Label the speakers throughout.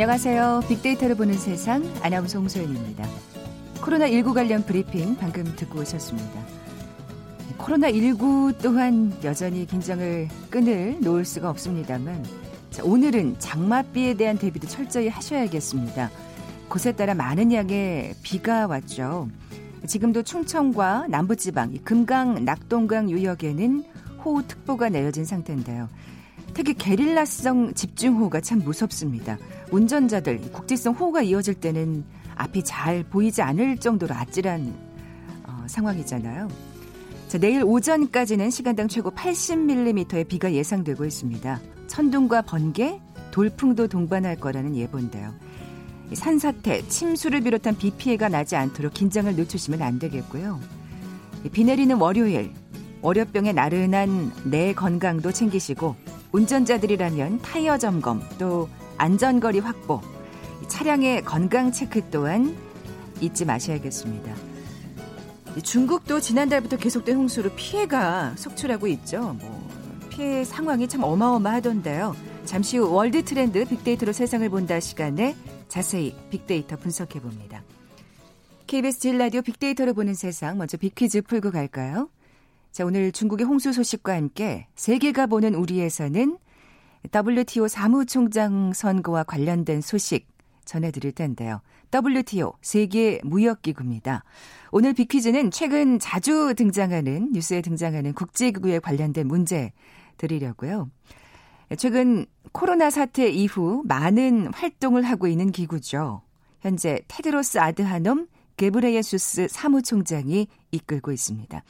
Speaker 1: 안녕하세요. 빅데이터를 보는 세상 아나운서 홍소연입니다. 코로나19 관련 브리핑 방금 듣고 오셨습니다. 코로나19 또한 여전히 긴장을 끈을 놓을 수가 없습니다만 자, 오늘은 장맛비에 대한 대비도 철저히 하셔야겠습니다. 곳에 따라 많은 양의 비가 왔죠. 지금도 충청과 남부지방, 금강, 낙동강 유역에는 호우특보가 내려진 상태인데요. 특히 게릴라성 집중호우가 참 무섭습니다. 운전자들 국지성 호우가 이어질 때는 앞이 잘 보이지 않을 정도로 아찔한 어, 상황이잖아요. 자, 내일 오전까지는 시간당 최고 80mm의 비가 예상되고 있습니다. 천둥과 번개, 돌풍도 동반할 거라는 예보인데요. 산사태, 침수를 비롯한 비 피해가 나지 않도록 긴장을 늦추시면 안 되겠고요. 비 내리는 월요일, 월요병에 나른한 내 건강도 챙기시고 운전자들이라면 타이어 점검 또 안전거리 확보 차량의 건강 체크 또한 잊지 마셔야겠습니다. 중국도 지난달부터 계속된 홍수로 피해가 속출하고 있죠. 뭐 피해 상황이 참 어마어마하던데요. 잠시 후 World Trend 빅데이터로 세상을 본다 시간에 자세히 빅데이터 분석해 봅니다. KBS 질 라디오 빅데이터로 보는 세상 먼저 빅퀴즈 풀고 갈까요? 자, 오늘 중국의 홍수 소식과 함께 세계가 보는 우리에서는 WTO 사무총장 선거와 관련된 소식 전해드릴 텐데요. WTO 세계 무역기구입니다. 오늘 빅퀴즈는 최근 자주 등장하는 뉴스에 등장하는 국제기구에 관련된 문제 드리려고요. 최근 코로나 사태 이후 많은 활동을 하고 있는 기구죠. 현재 테드로스 아드하놈 게브레예수스 사무총장이 이끌고 있습니다.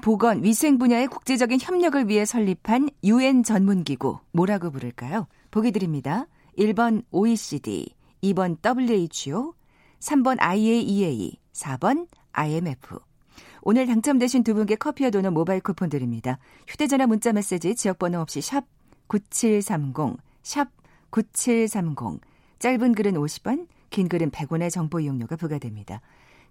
Speaker 1: 보건, 위생 분야의 국제적인 협력을 위해 설립한 UN 전문기구 뭐라고 부를까요? 보기 드립니다. 1번 OECD, 2번 WHO, 3번 IAEA, 4번 IMF. 오늘 당첨되신 두 분께 커피와 도넛 모바일 쿠폰 드립니다. 휴대전화 문자 메시지 지역번호 없이 샵 9730, 샵 9730. 짧은 글은 50원, 긴 글은 100원의 정보 이용료가 부과됩니다.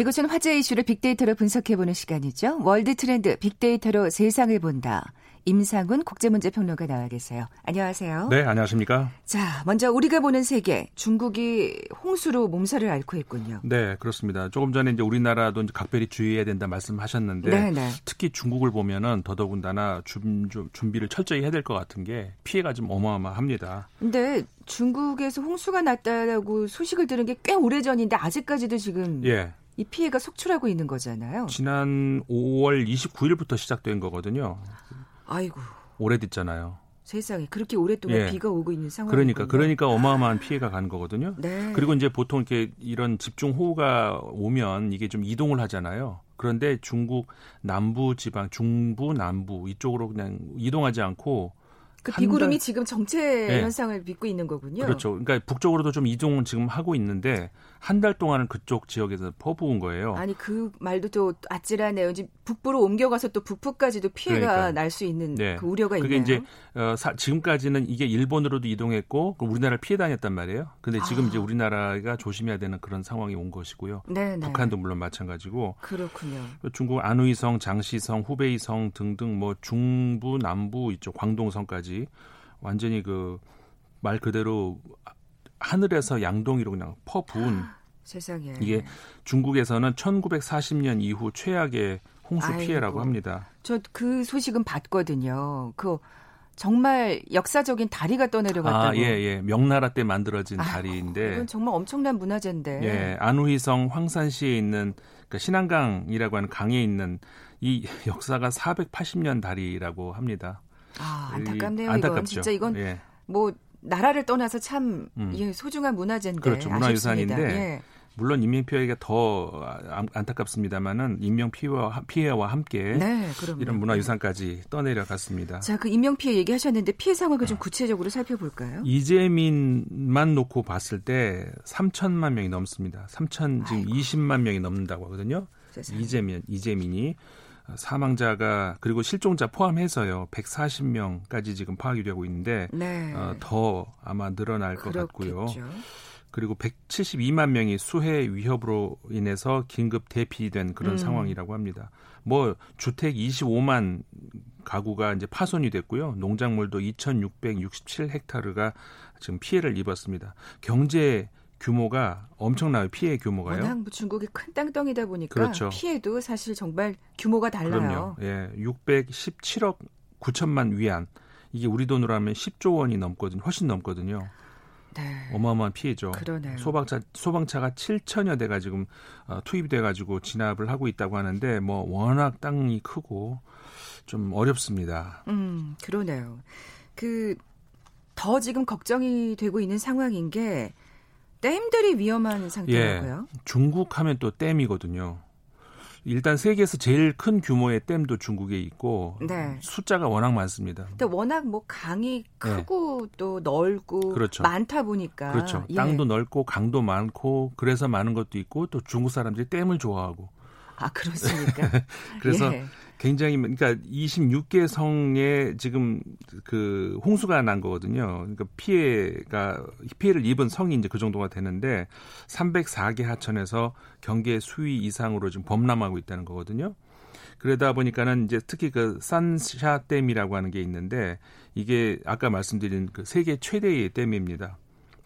Speaker 1: 지구촌 화제 이슈를 빅데이터로 분석해보는 시간이죠. 월드 트렌드 빅데이터로 세상을 본다. 임상훈 국제문제평론가 나와 계세요. 안녕하세요.
Speaker 2: 네, 안녕하십니까.
Speaker 1: 자, 먼저 우리가 보는 세계, 중국이 홍수로 몸살을 앓고 있군요.
Speaker 2: 네, 그렇습니다. 조금 전에 이제 우리나라도 이제 각별히 주의해야 된다 말씀하셨는데 네, 네. 특히 중국을 보면은 더더군다나 준, 준비를 철저히 해야 될 것 같은 게 피해가 좀 어마어마합니다.
Speaker 1: 근데 중국에서 홍수가 났다고 소식을 들은 게 꽤 오래전인데 아직까지도 지금 예. 이 피해가 속출하고 있는 거잖아요.
Speaker 2: 지난 5월 29일부터 시작된 거거든요.
Speaker 1: 아이고.
Speaker 2: 오래됐잖아요.
Speaker 1: 세상에 그렇게 오랫동안 예. 비가 오고 있는 상황.
Speaker 2: 그러니까 그러니까 어마어마한 피해가 간 거거든요. 네. 그리고 이제 보통 이렇게 이런 집중 호우가 오면 이게 좀 이동을 하잖아요. 그런데 중국 남부 지방, 중부 남부 이쪽으로 그냥 이동하지 않고
Speaker 1: 그 비구름이 달... 지금 정체 네. 현상을 빚고 있는 거군요.
Speaker 2: 그렇죠. 그러니까 북쪽으로도 좀 이동은 지금 하고 있는데 한 달 동안은 그쪽 지역에서 퍼부은 거예요.
Speaker 1: 아니 그 말도 또 아찔하네요. 이제 북부로 옮겨가서 또 북부까지도 피해가 그러니까. 날수 있는 네. 그 우려가
Speaker 2: 그게
Speaker 1: 있네요.
Speaker 2: 이제 어, 사, 지금까지는 이게 일본으로도 이동했고 우리나라를 피해 다녔단 말이에요. 근데 지금 아. 이제 우리나라가 조심해야 되는 그런 상황이 온 것이고요. 네네. 네. 북한도 물론 마찬가지고.
Speaker 1: 그렇군요.
Speaker 2: 중국 안우이성, 장시성, 후베이성 등등 뭐 중부, 남부 이쪽 광동성까지 완전히 그 말 그대로 하늘에서 양동이로 그냥 퍼부은
Speaker 1: 세상에
Speaker 2: 이게 중국에서는 1940년 이후 최악의 홍수 아이고. 피해라고 합니다.
Speaker 1: 저 그 소식은 봤거든요. 그 정말 역사적인 다리가 떠내려갔다고.
Speaker 2: 아, 예, 예. 명나라 때 만들어진 아이고, 다리인데.
Speaker 1: 이건 정말 엄청난 문화재인데.
Speaker 2: 예. 안우희성 황산시에 있는 그러니까 신안강이라고 하는 강에 있는 이 역사가 480년 다리라고 합니다.
Speaker 1: 아, 안타깝네요. 안타깝죠. 이건 진짜 이건 예. 뭐 나라를 떠나서 참 음. 예, 소중한 문화재인데
Speaker 2: 그렇죠. 문화유산인데 예. 물론 인명 피해가 더 안타깝습니다만은 인명 피해와, 피해와 함께 네, 이런 문화유산까지 떠내려갔습니다.
Speaker 1: 자, 그 인명 피해 얘기하셨는데 피해 상황을 좀 구체적으로 살펴볼까요?
Speaker 2: 이재민만 놓고 봤을 때 3천만 명이 넘습니다. 3천 지금 아이고. 20만 명이 넘는다고 하거든요. 세상에. 이재민 이재민이 사망자가 그리고 실종자 포함해서요 140명까지 지금 파악이 되고 있는데 네. 어, 더 아마 늘어날 그렇겠죠. 것 같고요. 그리고 172만 명이 수해 위협으로 인해서 긴급 대피된 그런 음. 상황이라고 합니다. 뭐 주택 25만 가구가 이제 파손이 됐고요. 농작물도 2,667헥타르가 지금 피해를 입었습니다. 경제 규모가 엄청나요. 피해 규모가요.
Speaker 1: 워낙 뭐 중국이 큰 땅덩이다 보니까 그렇죠. 피해도 사실 정말 규모가 달라요.
Speaker 2: 그럼요. 예, 617억 9천만 위안. 이게 우리 돈으로 하면 10조 원이 넘거든요. 훨씬 넘거든요. 네. 어마어마한 피해죠.
Speaker 1: 그러네요.
Speaker 2: 소방차 소방차가 7천여 대가 지금 어, 투입돼 가지고 진압을 하고 있다고 하는데 뭐 워낙 땅이 크고 좀 어렵습니다.
Speaker 1: 음, 그러네요. 그 더 지금 걱정이 되고 있는 상황인 게 댐들이 위험한 상태라고요?
Speaker 2: 예, 중국 하면 또 댐이거든요. 일단 세계에서 제일 큰 규모의 댐도 중국에 있고 네. 숫자가 워낙 많습니다.
Speaker 1: 근데 워낙 뭐 강이 크고 네. 또 넓고 그렇죠. 많다 보니까
Speaker 2: 그렇죠. 예. 땅도 넓고 강도 많고 그래서 많은 것도 있고 또 중국 사람들이 댐을 좋아하고
Speaker 1: 아 그렇습니까?
Speaker 2: 그래서 예. 굉장히 그러니까 26개 성에 지금 그 홍수가 난 거거든요. 그러니까 피해가 피해를 입은 성이 이제 그 정도가 되는데 304개 하천에서 경계 수위 이상으로 지금 범람하고 있다는 거거든요. 그러다 보니까는 이제 특히 그 산샤 댐이라고 하는 게 있는데 이게 아까 말씀드린 그 세계 최대의 댐입니다.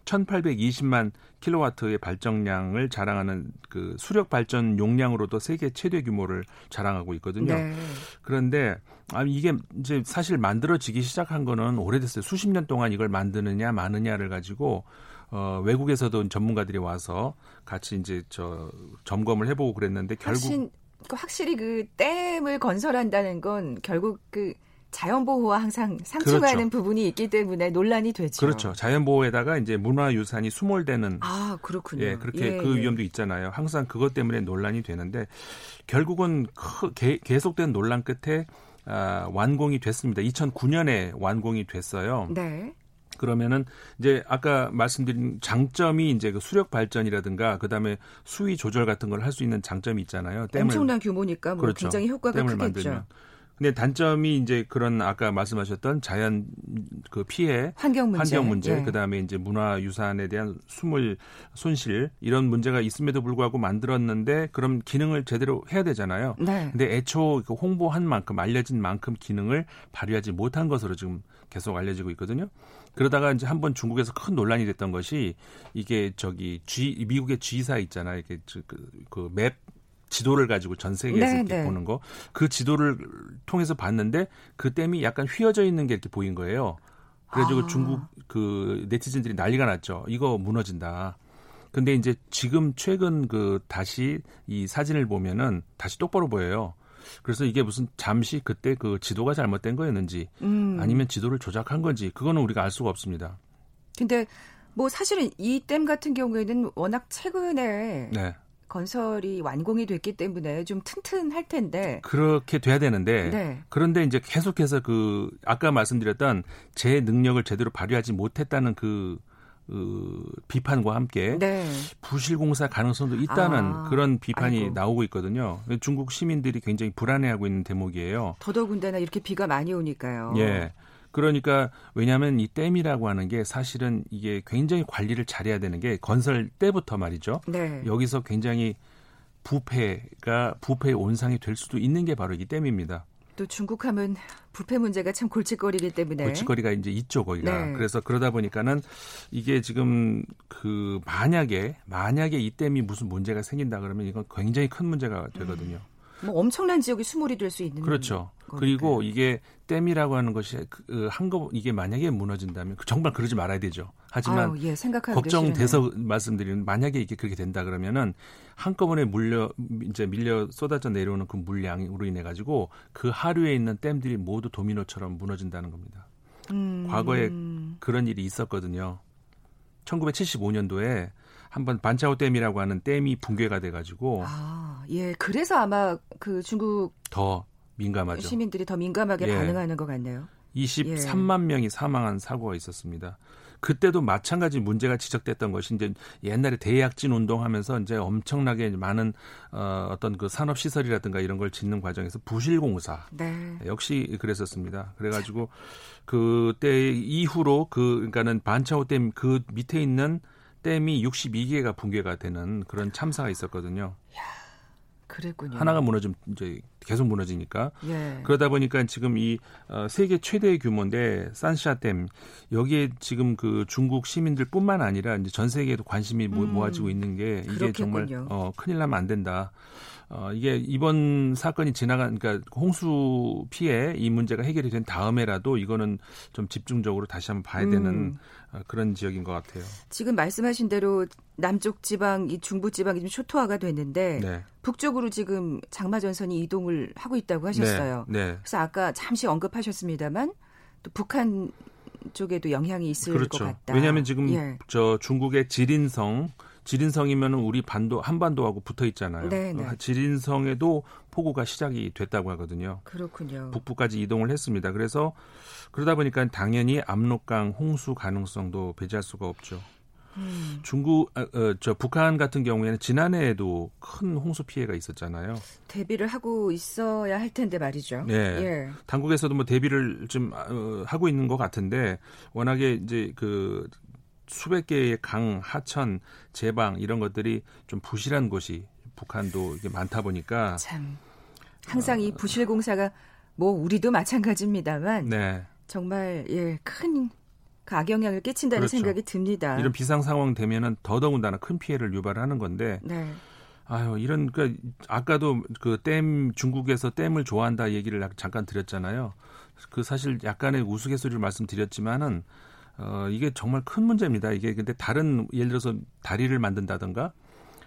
Speaker 2: 1820만 킬로와트의 발전량을 자랑하는 그 수력 발전 용량으로도 세계 최대 규모를 자랑하고 있거든요. 네. 그런데 아 이게 이제 사실 만들어지기 시작한 거는 오래됐어요. 수십 년 동안 이걸 만드느냐 마느냐를 가지고 어 외국에서도 전문가들이 와서 같이 이제 저 점검을 해보고 그랬는데 결국
Speaker 1: 확신, 확실히 그 댐을 건설한다는 건 결국 그 자연보호와 항상 상충하는 그렇죠. 부분이 있기 때문에 논란이 되죠.
Speaker 2: 그렇죠. 자연보호에다가 이제 문화유산이 수몰되는.
Speaker 1: 아, 그렇군요.
Speaker 2: 예, 그렇게 예, 그 예. 위험도 있잖아요. 항상 그것 때문에 논란이 되는데 결국은 크, 게, 계속된 논란 끝에 아, 완공이 됐습니다. 2009년에 완공이 됐어요. 네. 그러면은 이제 아까 말씀드린 장점이 이제 그 수력 발전이라든가 그다음에 수위 조절 같은 걸 할 수 있는 장점이 있잖아요.
Speaker 1: 댐을, 엄청난 규모니까 뭐 그렇죠. 굉장히 효과가 크겠죠. 만들면.
Speaker 2: 근데 단점이 이제 그런 아까 말씀하셨던 자연 그 피해,
Speaker 1: 환경 문제,
Speaker 2: 환경 문제 예. 그다음에 이제 문화 유산에 대한 수물 손실 이런 문제가 있음에도 불구하고 만들었는데 그럼 기능을 제대로 해야 되잖아요. 네. 근데 애초 그 홍보한 만큼 알려진 만큼 기능을 발휘하지 못한 것으로 지금 계속 알려지고 있거든요. 그러다가 이제 한 번 중국에서 큰 논란이 됐던 것이 이게 저기 G 미국의 G사 있잖아요. 이게 그맵 그 지도를 가지고 전 세계에서 네, 이렇게 네. 보는 거. 그 지도를 통해서 봤는데 그 댐이 약간 휘어져 있는 게 이렇게 보인 거예요. 그래가지고 아. 중국 그 네티즌들이 난리가 났죠. 이거 무너진다. 근데 이제 지금 최근 그 다시 이 사진을 보면은 다시 똑바로 보여요. 그래서 이게 무슨 잠시 그때 그 지도가 잘못된 거였는지 음. 아니면 지도를 조작한 건지 그거는 우리가 알 수가 없습니다.
Speaker 1: 근데 뭐 사실은 이 댐 같은 경우에는 워낙 최근에 네. 건설이 완공이 됐기 때문에 좀 튼튼할 텐데
Speaker 2: 그렇게 돼야 되는데 네. 그런데 이제 계속해서 그 아까 말씀드렸던 제 능력을 제대로 발휘하지 못했다는 그, 그 비판과 함께 네. 부실공사 가능성도 있다는 아, 그런 비판이 아이고. 나오고 있거든요. 중국 시민들이 굉장히 불안해하고 있는 대목이에요.
Speaker 1: 더더군다나 이렇게 비가 많이 오니까요.
Speaker 2: 예. 그러니까 왜냐하면 이 댐이라고 하는 게 사실은 이게 굉장히 관리를 잘해야 되는 게 건설 때부터 말이죠. 네. 여기서 굉장히 부패가 부패의 온상이 될 수도 있는 게 바로 이 댐입니다.
Speaker 1: 또 중국 하면 부패 문제가 참 골칫거리기 때문에
Speaker 2: 골칫거리가 이제 있죠 거기가 네. 그래서 그러다 보니까는 이게 지금 그 만약에 만약에 이 댐이 무슨 문제가 생긴다 그러면 이건 굉장히 큰 문제가 되거든요. 음.
Speaker 1: 뭐 엄청난 지역이 수몰이 될 수 있는
Speaker 2: 그렇죠. 거니까요. 그리고 이게 댐이라고 하는 것이 그 한거 이게 만약에 무너진다면 그 정말 그러지 말아야 되죠. 하지만 아유, 예, 걱정돼서 말씀드리는 만약에 이게 그렇게 된다 그러면은 한꺼번에 물려 이제 밀려 쏟아져 내려오는 그 물량으로 인해 가지고 그 하류에 있는 댐들이 모두 도미노처럼 무너진다는 겁니다. 음. 과거에 그런 일이 있었거든요. 1975년도에 한번 반차오 댐이라고 하는 댐이 붕괴가 돼가지고
Speaker 1: 아, 예, 그래서 아마 그 중국
Speaker 2: 더 민감하죠.
Speaker 1: 시민들이 더 민감하게 예. 반응하는 것 같네요.
Speaker 2: 23만 예. 명이 사망한 사고가 있었습니다. 그때도 마찬가지 문제가 지적됐던 것이 이제 옛날에 대약진 운동하면서 이제 엄청나게 많은 어, 어떤 그 산업 시설이라든가 이런 걸 짓는 과정에서 부실 공사 네. 역시 그랬었습니다. 그래가지고 그때 이후로 그 그러니까는 반차오 댐 그 밑에 있는 댐이 62개가 붕괴가 되는 그런 참사가 있었거든요. 야.
Speaker 1: 그랬군요.
Speaker 2: 하나가 무너지면 이제 계속 무너지니까. 예. 그러다 보니까 지금 이 어, 세계 최대 규모인데 산샤댐 여기에 지금 그 중국 시민들뿐만 아니라 이제 전 세계에도 관심이 음. 모아지고 있는 게 이게 그렇겠군요. 정말 어, 큰일 나면 안 된다. 어, 이게 이번 사건이 지나간, 그러니까 홍수 피해 이 문제가 해결이 된 다음에라도 이거는 좀 집중적으로 다시 한번 봐야 되는 음. 어, 그런 지역인 것 같아요.
Speaker 1: 지금 말씀하신 대로 남쪽 지방, 이 중부 지방이 좀 초토화가 됐는데 네. 북쪽으로 지금 장마 전선이 이동을 하고 있다고 하셨어요. 네. 네. 그래서 아까 잠시 언급하셨습니다만 또 북한 쪽에도 영향이 있을
Speaker 2: 그렇죠.
Speaker 1: 것 같다.
Speaker 2: 왜냐하면 지금 예. 저 중국의 지린성 지린성이면 우리 반도 한반도하고 붙어 있잖아요. 네네. 네. 어, 지린성에도 폭우가 시작이 됐다고 하거든요.
Speaker 1: 그렇군요.
Speaker 2: 북부까지 이동을 했습니다. 그래서 그러다 보니까 당연히 압록강 홍수 가능성도 배제할 수가 없죠. 음. 중국, 어, 어, 저 북한 같은 경우에는 지난해에도 큰 홍수 피해가 있었잖아요.
Speaker 1: 대비를 하고 있어야 할 텐데 말이죠.
Speaker 2: 네. 예. 당국에서도 뭐 대비를 좀 어, 하고 있는 것 같은데 워낙에 이제 그 수백 개의 강, 하천, 제방 이런 것들이 좀 부실한 곳이 북한도 이게 많다 보니까
Speaker 1: 참 항상 어, 이 부실 공사가 뭐 우리도 마찬가지입니다만 네. 정말 예, 큰 악영향을 끼친다는 그렇죠. 생각이 듭니다.
Speaker 2: 이런 비상 상황 되면은 더더군다나 큰 피해를 유발하는 건데. 네. 아유 이런 그 아까도 그 댐 중국에서 댐을 좋아한다 얘기를 잠깐 드렸잖아요. 그 사실 약간의 우스갯소리를 말씀드렸지만은 어 이게 정말 큰 문제입니다. 이게 근데 다른 예를 들어서 다리를 만든다든가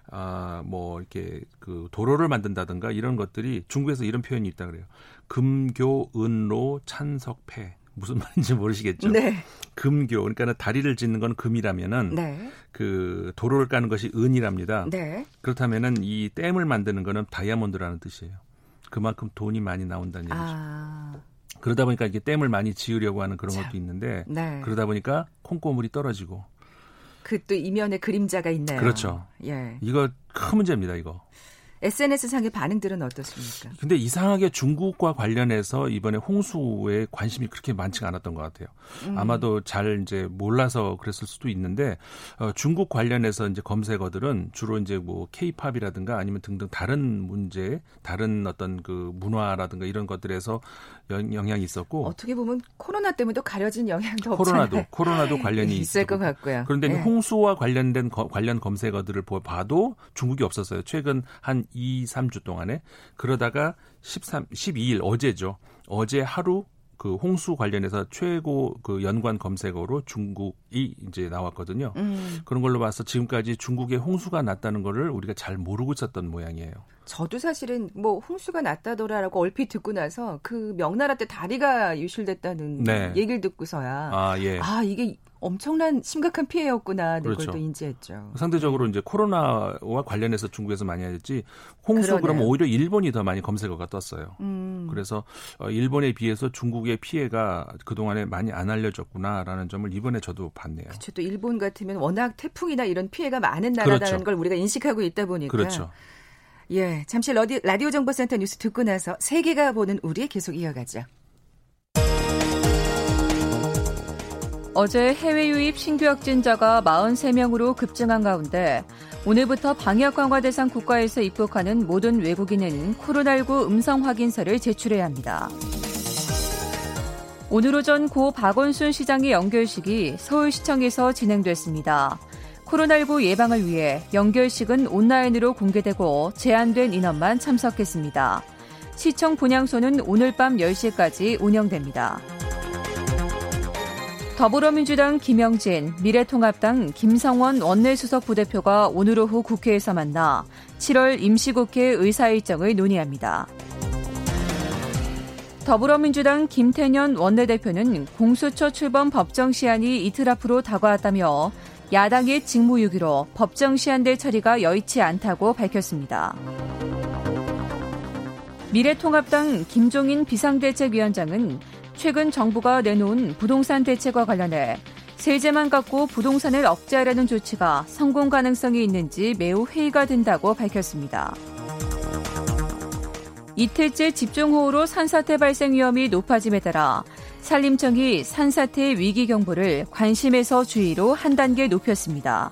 Speaker 2: 아, 뭐, 이렇게, 그, 도로를 만든다든가 이런 것들이 중국에서 이런 표현이 있다 그래요. 금교, 은로, 찬석패. 무슨 말인지 모르시겠죠. 네. 금교 그러니까 다리를 짓는 건 금이라면은 네. 그 도로를 까는 것이 은이랍니다. 네. 그렇다면은 이 댐을 만드는 거는 다이아몬드라는 뜻이에요. 그만큼 돈이 많이 나온다는 얘기죠. 아. 그러다 보니까 이게 댐을 많이 지으려고 하는 그런 참. 것도 있는데 네. 그러다 보니까 콩고물이 떨어지고
Speaker 1: 그 또 이면에 그림자가 있네요.
Speaker 2: 그렇죠. 예. 이거 큰 문제입니다, 이거.
Speaker 1: SNS상의 반응들은 어떻습니까?
Speaker 2: 근데 이상하게 중국과 관련해서 이번에 홍수에 관심이 그렇게 많지가 않았던 것 같아요. 음. 아마도 잘 이제 몰라서 그랬을 수도 있는데 어, 중국 관련해서 이제 검색어들은 주로 이제 뭐 K-팝이라든가 아니면 등등 다른 문제, 다른 어떤 그 문화라든가 이런 것들에서 영향이 있었고
Speaker 1: 어떻게 보면 코로나 때문에도 가려진 영향도
Speaker 2: 코로나도 코로나도 관련이
Speaker 1: 있을 것 같고요.
Speaker 2: 그런데 네. 홍수와 관련된 거, 관련 검색어들을 봐도 중국이 없었어요. 최근 한 2, 3주 동안에 그러다가 13 12일 어제죠. 어제 하루 그 홍수 관련해서 최고 그 연관 검색어로 중국이 이제 나왔거든요. 음. 그런 걸로 봐서 지금까지 중국에 홍수가 났다는 거를 우리가 잘 모르고 있었던 모양이에요.
Speaker 1: 저도 사실은 뭐 홍수가 났다더라라고 얼핏 듣고 나서 그 명나라 때 다리가 유실됐다는 네. 얘기를 듣고서야 아, 예. 아 이게 엄청난 심각한 피해였구나 그렇죠. 걸또 인지했죠.
Speaker 2: 상대적으로 이제 코로나와 관련해서 중국에서 많이 하지 홍수. 그러면 오히려 일본이 더 많이 검색어가 떴어요. 음. 그래서 어, 일본에 비해서 중국의 피해가 그동안에 많이 안 알려졌구나라는 점을 이번에 저도 봤네요.
Speaker 1: 그렇죠. 또 일본 같으면 워낙 태풍이나 이런 피해가 많은 나라라는 그렇죠. 걸 우리가 인식하고 있다 보니까
Speaker 2: 그렇죠.
Speaker 1: 예, 잠시 라디오 정보센터 뉴스 듣고 나서 세계가 보는 우리 계속 이어가죠.
Speaker 3: 어제 해외 유입 신규 확진자가 43명으로 급증한 가운데 오늘부터 방역 강화 대상 국가에서 입국하는 모든 외국인은 코로나19 음성 확인서를 제출해야 합니다. 오늘 오전 고 박원순 시장의 연결식이 서울시청에서 진행됐습니다. 코로나19 예방을 위해 연결식은 온라인으로 공개되고 제한된 인원만 참석했습니다. 시청 분향소는 오늘 밤 10시까지 운영됩니다. 더불어민주당 김영진, 미래통합당 김성원 원내수석 부대표가 오늘 오후 국회에서 만나 7월 임시국회 의사일정을 논의합니다. 더불어민주당 김태년 원내대표는 공수처 출범 법정 시한이 이틀 앞으로 다가왔다며 야당의 직무유기로 법정 시한될 처리가 여의치 않다고 밝혔습니다. 미래통합당 김종인 비상대책위원장은 최근 정부가 내놓은 부동산 대책과 관련해 세제만 갖고 부동산을 억제하려는 조치가 성공 가능성이 있는지 매우 회의가 된다고 밝혔습니다. 이틀째 집중호우로 산사태 발생 위험이 높아짐에 따라 산림청이 산사태 위기 경보를 관심에서 주의로 한 단계 높였습니다.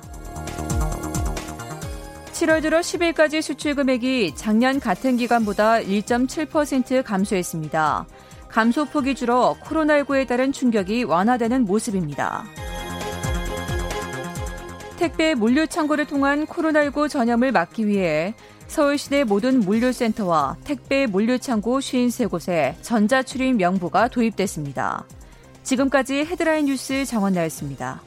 Speaker 3: 7월 들어 10일까지 수출 금액이 작년 같은 기간보다 1.7% 감소했습니다. 감소폭이 줄어 코로나19에 따른 충격이 완화되는 모습입니다. 택배 물류 창고를 통한 코로나19 전염을 막기 위해 서울시내 모든 물류센터와 택배 물류창고 53곳에 전자출입 명부가 도입됐습니다. 지금까지 헤드라인 뉴스 정원 나였습니다.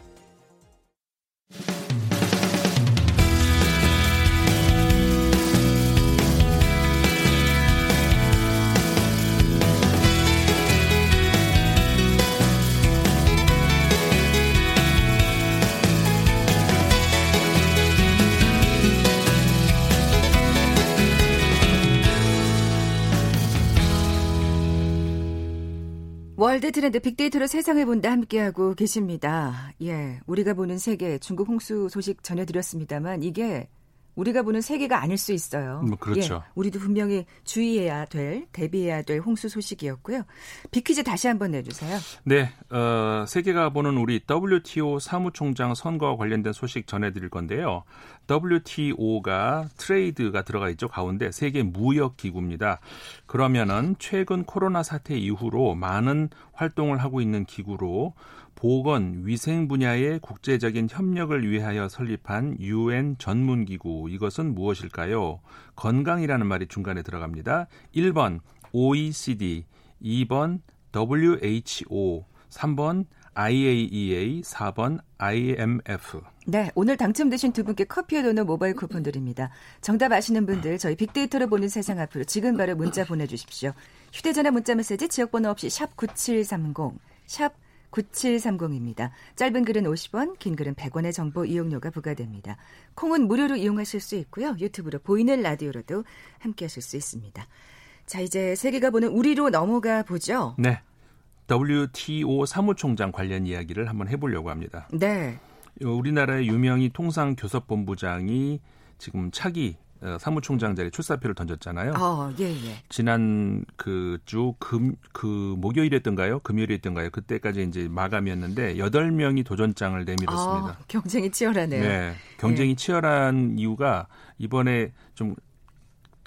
Speaker 1: World Trend 빅데이터로 세상을 본다 함께하고 계십니다. 예, 우리가 보는 세계 중국 홍수 소식 전해드렸습니다만 이게 우리가 보는 세계가 아닐 수 있어요.
Speaker 2: 뭐 그렇죠. 예,
Speaker 1: 우리도 분명히 주의해야 될, 대비해야 될 홍수 소식이었고요. 비퀴즈 다시 한번 내주세요.
Speaker 2: 네, 어, 세계가 보는 우리 WTO 사무총장 선거와 관련된 소식 전해드릴 건데요. WTO가 trade가 들어가 있죠. 가운데 세계 무역 기구입니다. 그러면은 최근 코로나 사태 이후로 많은 활동을 하고 있는 기구로 보건, 위생 분야의 국제적인 협력을 위하여 설립한 UN 전문 기구. 이것은 무엇일까요? 건강이라는 말이 중간에 들어갑니다. 1번 OECD, 2번 WHO, 3번 IAEA, 4번 IMF.
Speaker 1: 네, 오늘 당첨되신 두 분께 커피에 도는 모바일 쿠폰 드립니다. 정답 아시는 분들 저희 빅데이터를 보는 세상 앞으로 지금 바로 문자 보내주십시오. 휴대전화 문자 메시지 지역번호 없이 샵 9730, 샵 9730입니다. 짧은 글은 50원, 긴 글은 100원의 정보 이용료가 부과됩니다. 콩은 무료로 이용하실 수 있고요. 유튜브로 보이는 라디오로도 함께 하실 수 있습니다. 자, 이제 세계가 보는 우리로 넘어가 보죠.
Speaker 2: 네. WTO 사무총장 관련 이야기를 한번 해보려고 합니다.
Speaker 1: 네.
Speaker 2: 우리나라의 유명희 통상교섭본부장이 지금 차기 어, 사무총장 자리 출사표를 던졌잖아요.
Speaker 1: 어, 예, 예.
Speaker 2: 지난 그 주 금 그 목요일이었던가요? 금요일이었던가요? 그때까지 이제 마감이었는데 8명이 도전장을 내밀었습니다. 아,
Speaker 1: 경쟁이 치열하네요.
Speaker 2: 네. 경쟁이 예. 치열한 이유가 이번에 좀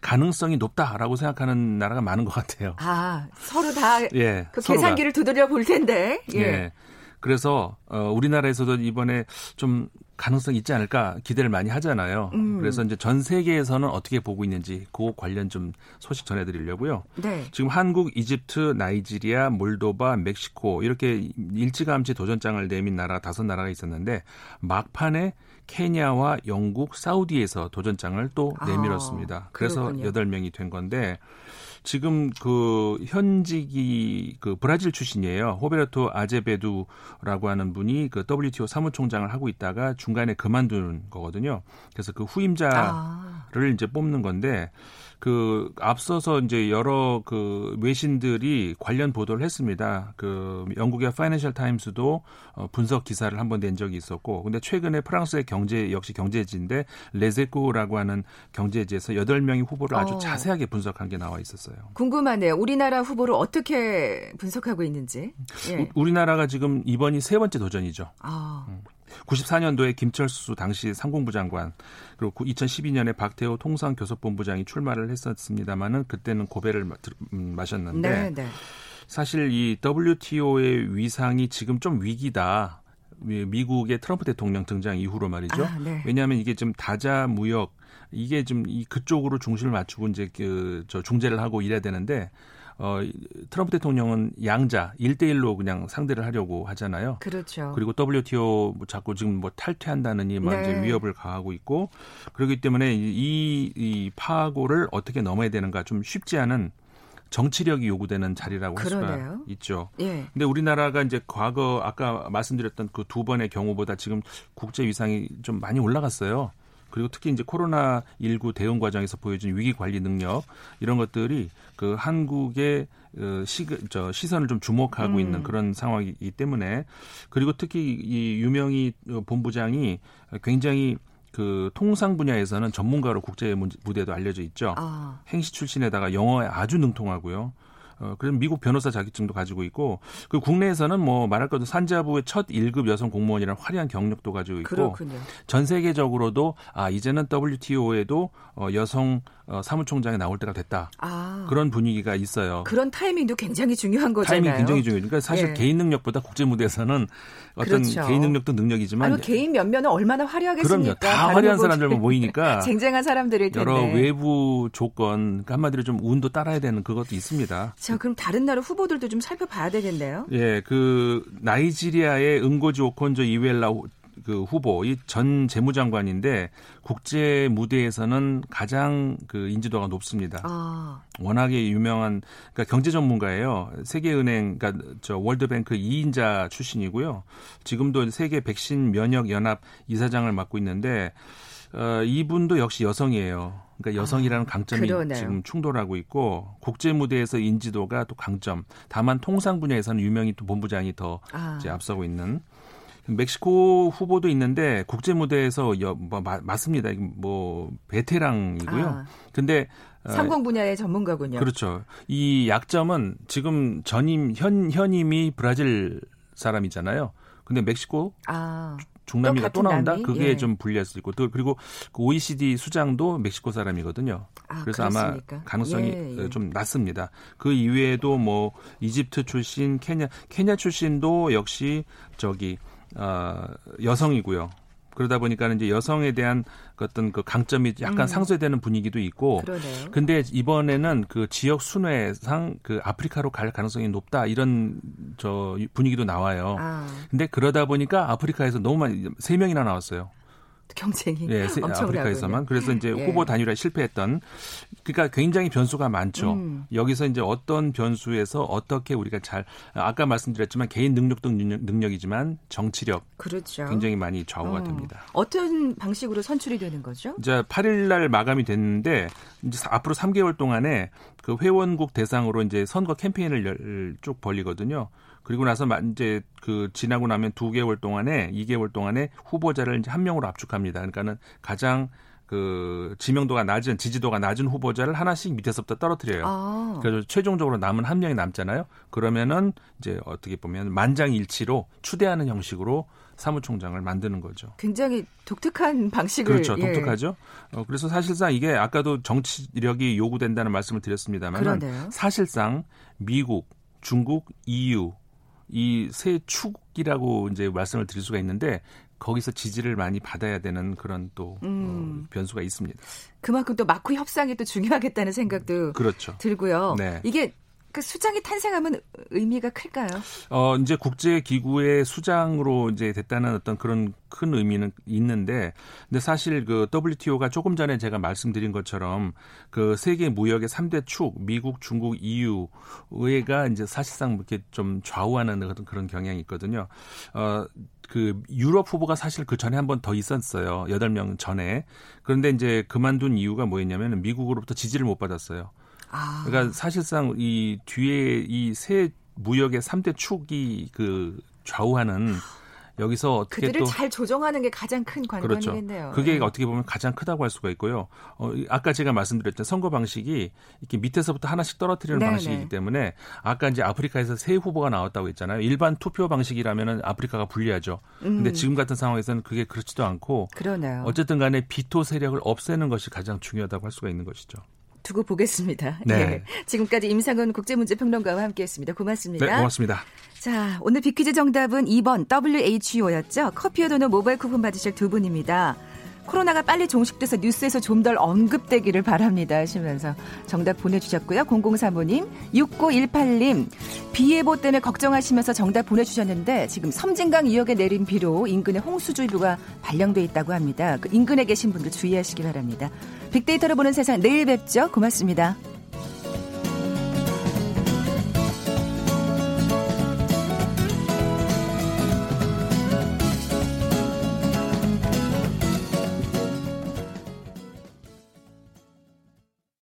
Speaker 2: 가능성이 높다라고 생각하는 나라가 많은 것 같아요.
Speaker 1: 아, 서로 다 예, 그 계산기를 두드려 볼 텐데.
Speaker 2: 예. 예. 그래서 어 우리나라에서도 이번에 좀 가능성 있지 않을까 기대를 많이 하잖아요. 음. 그래서 이제 전 세계에서는 어떻게 보고 있는지 그 관련 좀 소식 전해드리려고요.
Speaker 1: 네.
Speaker 2: 지금 한국, 이집트, 나이지리아, 몰도바, 멕시코 이렇게 일찌감치 도전장을 내민 나라 다섯 나라가 있었는데 막판에 케냐와 영국, 사우디에서 도전장을 또 아, 내밀었습니다. 아, 그래서 여덟 명이된 건데 지금 그 현직이 그 브라질 출신이에요. 호베르토 아제베두라고 하는 분이 그 WTO 사무총장을 하고 있다가 중간에 그만두는 거거든요. 그래서 그 후임자 를 아. 이제 뽑는 건데 그 앞서서 이제 여러 그 외신들이 관련 보도를 했습니다. 그 영국의 파이낸셜 타임스도 어, 분석 기사를 한번 낸 적이 있었고 근데 최근에 프랑스의 경제 역시 경제지인데 레제코라고 하는 경제지에서 여덟 명의 후보를 아주 어. 자세하게 분석한 게 나와 있었어요.
Speaker 1: 궁금하네요. 우리나라 후보를 어떻게 분석하고 있는지.
Speaker 2: 예. 우리나라가 지금 이번이 세 번째 도전이죠.
Speaker 1: 아.
Speaker 2: 음. 94년도에 김철수 당시 상공부 장관 그리고 2012년에 박태호 통상교섭본부장이 출마를 했었습니다마는 그때는 고배를 음, 마셨는데 네, 네. 사실 이 WTO의 위상이 지금 좀 위기다. 미국의 트럼프 대통령 등장 이후로 말이죠. 아, 네. 왜냐하면 이게 좀 다자 무역 이게 좀이 그쪽으로 중심을 맞추고 이제 그 저 중재를 하고 이래야 되는데 어, 트럼프 대통령은 양자 1대1로 그냥 상대를 하려고 하잖아요.
Speaker 1: 그렇죠.
Speaker 2: 그리고 WTO 뭐 자꾸 지금 뭐 탈퇴한다느니 막 네. 이제 위협을 가하고 있고 그렇기 때문에 이, 이 파고를 어떻게 넘어야 되는가 좀 쉽지 않은 정치력이 요구되는 자리라고 할 수가 있죠.
Speaker 1: 예.
Speaker 2: 근데 우리나라가 이제 과거 아까 말씀드렸던 그 두 번의 경우보다 지금 국제 위상이 좀 많이 올라갔어요. 그리고 특히 이제 코로나 19 대응 과정에서 보여준 위기 관리 능력 이런 것들이 그 한국의 어, 시, 저 시선을 좀 주목하고 음. 있는 그런 상황이기 때문에 그리고 특히 이 유명희 본부장이 굉장히 그 통상 분야에서는 전문가로 국제 무대에도 알려져 있죠. 아. 행시 출신에다가 영어에 아주 능통하고요. 어, 그래서 미국 변호사 자격증도 가지고 있고 그 국내에서는 뭐 말할 것도 산자부의 첫 1급 여성 공무원이라는 화려한 경력도 가지고 있고
Speaker 1: 그렇군요.
Speaker 2: 전 세계적으로도 아 이제는 WTO에도 어, 여성 어, 사무총장이 나올 때가 됐다.
Speaker 1: 아.
Speaker 2: 그런 분위기가 있어요.
Speaker 1: 그런 타이밍도 굉장히 중요한 거잖아요.
Speaker 2: 타이밍 굉장히 중요해요. 그러니까 사실 예. 개인 능력보다 국제 무대에서는 어떤 그렇죠. 개인 능력도 능력이지만
Speaker 1: 아니, 개인 면면은 얼마나 화려하겠습니까?
Speaker 2: 그럼요. 다 화려한 사람들만 모이니까
Speaker 1: 쟁쟁한 사람들일 텐데
Speaker 2: 여러 외부 조건 그러니까 한마디로 좀 운도 따라야 되는 그것도 있습니다.
Speaker 1: 자, 그럼 다른 나라 후보들도 좀 살펴봐야 되겠네요.
Speaker 2: 예, 그 나이지리아의 응고지 오콘조 이웰라 그 후보 이 전 재무장관인데 국제 무대에서는 가장 그 인지도가 높습니다.
Speaker 1: 아.
Speaker 2: 워낙에 유명한 그러니까 경제 전문가예요. 세계은행 그러니까 저 월드뱅크 2인자 출신이고요. 지금도 세계 백신 면역 연합 이사장을 맡고 있는데 어 이분도 역시 여성이에요. 그러니까 여성이라는 아, 강점이
Speaker 1: 그
Speaker 2: 지금 충돌하고 있고 국제 무대에서 인지도가 또 강점. 다만 통상 분야에서는 유명히 또 본부장이 더 아. 이제 앞서고 있는 멕시코 후보도 있는데 국제 무대에서 여, 뭐, 마, 맞습니다. 뭐 베테랑이고요. 아,
Speaker 1: 근데 어, 상공 분야의 전문가군요.
Speaker 2: 그렇죠. 이 약점은 지금 전임 현 현임이 브라질 사람이잖아요. 근데 멕시코
Speaker 1: 아.
Speaker 2: 중남미가
Speaker 1: 또,
Speaker 2: 또 나온다?
Speaker 1: 남미?
Speaker 2: 그게
Speaker 1: 예.
Speaker 2: 좀 불리할 수 있고 또 그리고 그 OECD 수장도 멕시코 사람이거든요.
Speaker 1: 아,
Speaker 2: 그래서
Speaker 1: 그렇습니까?
Speaker 2: 아마 가능성이
Speaker 1: 예, 예.
Speaker 2: 좀 낮습니다. 그 이외에도 뭐 이집트 출신, 케냐 케냐 출신도 역시 저기 어, 여성이고요. 그러다 보니까는 이제 여성에 대한 그 어떤 그 강점이 약간 음. 상쇄되는 분위기도 있고.
Speaker 1: 그러네요.
Speaker 2: 근데 이번에는 그 지역 순회상 그 아프리카로 갈 가능성이 높다 이런 저 분위기도 나와요.
Speaker 1: 아.
Speaker 2: 근데 그러다 보니까 아프리카에서 너무 많이 세 명이나 나왔어요.
Speaker 1: 경쟁이
Speaker 2: 예, 아프리카에서만 그래서 이제 예. 후보 단일화 실패했던 그러니까 굉장히 변수가 많죠.
Speaker 1: 음.
Speaker 2: 여기서 이제 어떤 변수에서 어떻게 우리가 잘 아까 말씀드렸지만 개인 능력도 능력, 이지만 정치력
Speaker 1: 그렇죠.
Speaker 2: 굉장히 많이 좌우가 어. 됩니다.
Speaker 1: 어떤 방식으로 선출이 되는 거죠?
Speaker 2: 이제 8일 날 마감이 됐는데 이제 앞으로 3개월 동안에 그 회원국 대상으로 이제 선거 캠페인을 쭉 벌리거든요. 그리고 나서 이제 그 지나고 나면 두 개월 동안에 2개월 동안에 후보자를 이제 한 명으로 압축합니다. 그러니까는 가장 그 지명도가 낮은 지지도가 낮은 후보자를 하나씩 밑에서부터 떨어뜨려요.
Speaker 1: 아.
Speaker 2: 그래서 최종적으로 남은 한 명이 남잖아요. 그러면은 이제 어떻게 보면 만장일치로 추대하는 형식으로 사무총장을 만드는 거죠.
Speaker 1: 굉장히 독특한 방식을
Speaker 2: 그렇죠.
Speaker 1: 예.
Speaker 2: 독특하죠. 어, 그래서 사실상 이게 아까도 정치력이 요구된다는 말씀을 드렸습니다만 사실상 미국, 중국, EU 이 세 축이라고 이제 말씀을 드릴 수가 있는데 거기서 지지를 많이 받아야 되는 그런 또 어, 음. 어, 변수가 있습니다.
Speaker 1: 그만큼 또 마크 협상이 또 중요하겠다는 생각도
Speaker 2: 그렇죠.
Speaker 1: 들고요.
Speaker 2: 네.
Speaker 1: 이게 그 수장이 탄생하면 의미가 클까요?
Speaker 2: 어, 이제 국제 기구의 수장으로 이제 됐다는 어떤 그런 큰 의미는 있는데, 근데 사실 그 WTO가 조금 전에 제가 말씀드린 것처럼 그 세계 무역의 3대 축, 미국, 중국, EU, 의회가 이제 사실상 이렇게 좀 좌우하는 어떤 그런 경향이 있거든요. 어, 그 유럽 후보가 사실 그 전에 한 번 더 있었어요. 8명 전에. 그런데 이제 그만둔 이유가 뭐였냐면 미국으로부터 지지를 못 받았어요.
Speaker 1: 아.
Speaker 2: 그러니까 사실상 이 뒤에 이 세 무역의 3대 축이 그 좌우하는 여기서 어떻게
Speaker 1: 그들을 잘 조정하는 게 가장 큰 관건이겠네요.
Speaker 2: 그렇죠. 그게 네. 어떻게 보면 가장 크다고 할 수가 있고요. 어, 아까 제가 말씀드렸던 선거 방식이 이렇게 밑에서부터 하나씩 떨어뜨리는 네네. 방식이기 때문에 아까 이제 아프리카에서 세 후보가 나왔다고 했잖아요. 일반 투표 방식이라면은 아프리카가 불리하죠. 음. 근데 지금 같은 상황에서는 그게 그렇지도 않고
Speaker 1: 그러네요.
Speaker 2: 어쨌든 간에 비토 세력을 없애는 것이 가장 중요하다고 할 수가 있는 것이죠.
Speaker 1: 두고 보겠습니다.
Speaker 2: 네.
Speaker 1: 예. 지금까지 임상훈 국제문제평론가와 함께했습니다. 고맙습니다.
Speaker 2: 네, 고맙습니다.
Speaker 1: 자, 오늘 비퀴즈 정답은 2번 WHO였죠. 커피와 도넛 모바일 쿠폰 받으실 두 분입니다. 코로나가 빨리 종식돼서 뉴스에서 좀 덜 언급되기를 바랍니다 하시면서 정답 보내주셨고요. 0035님, 6918님, 비 예보 때문에 걱정하시면서 정답 보내주셨는데 지금 섬진강 2역에 내린 비로 인근에 홍수주의보가 발령돼 있다고 합니다. 그 인근에 계신 분들 주의하시기 바랍니다. 빅데이터로 보는 세상 내일 뵙죠. 고맙습니다.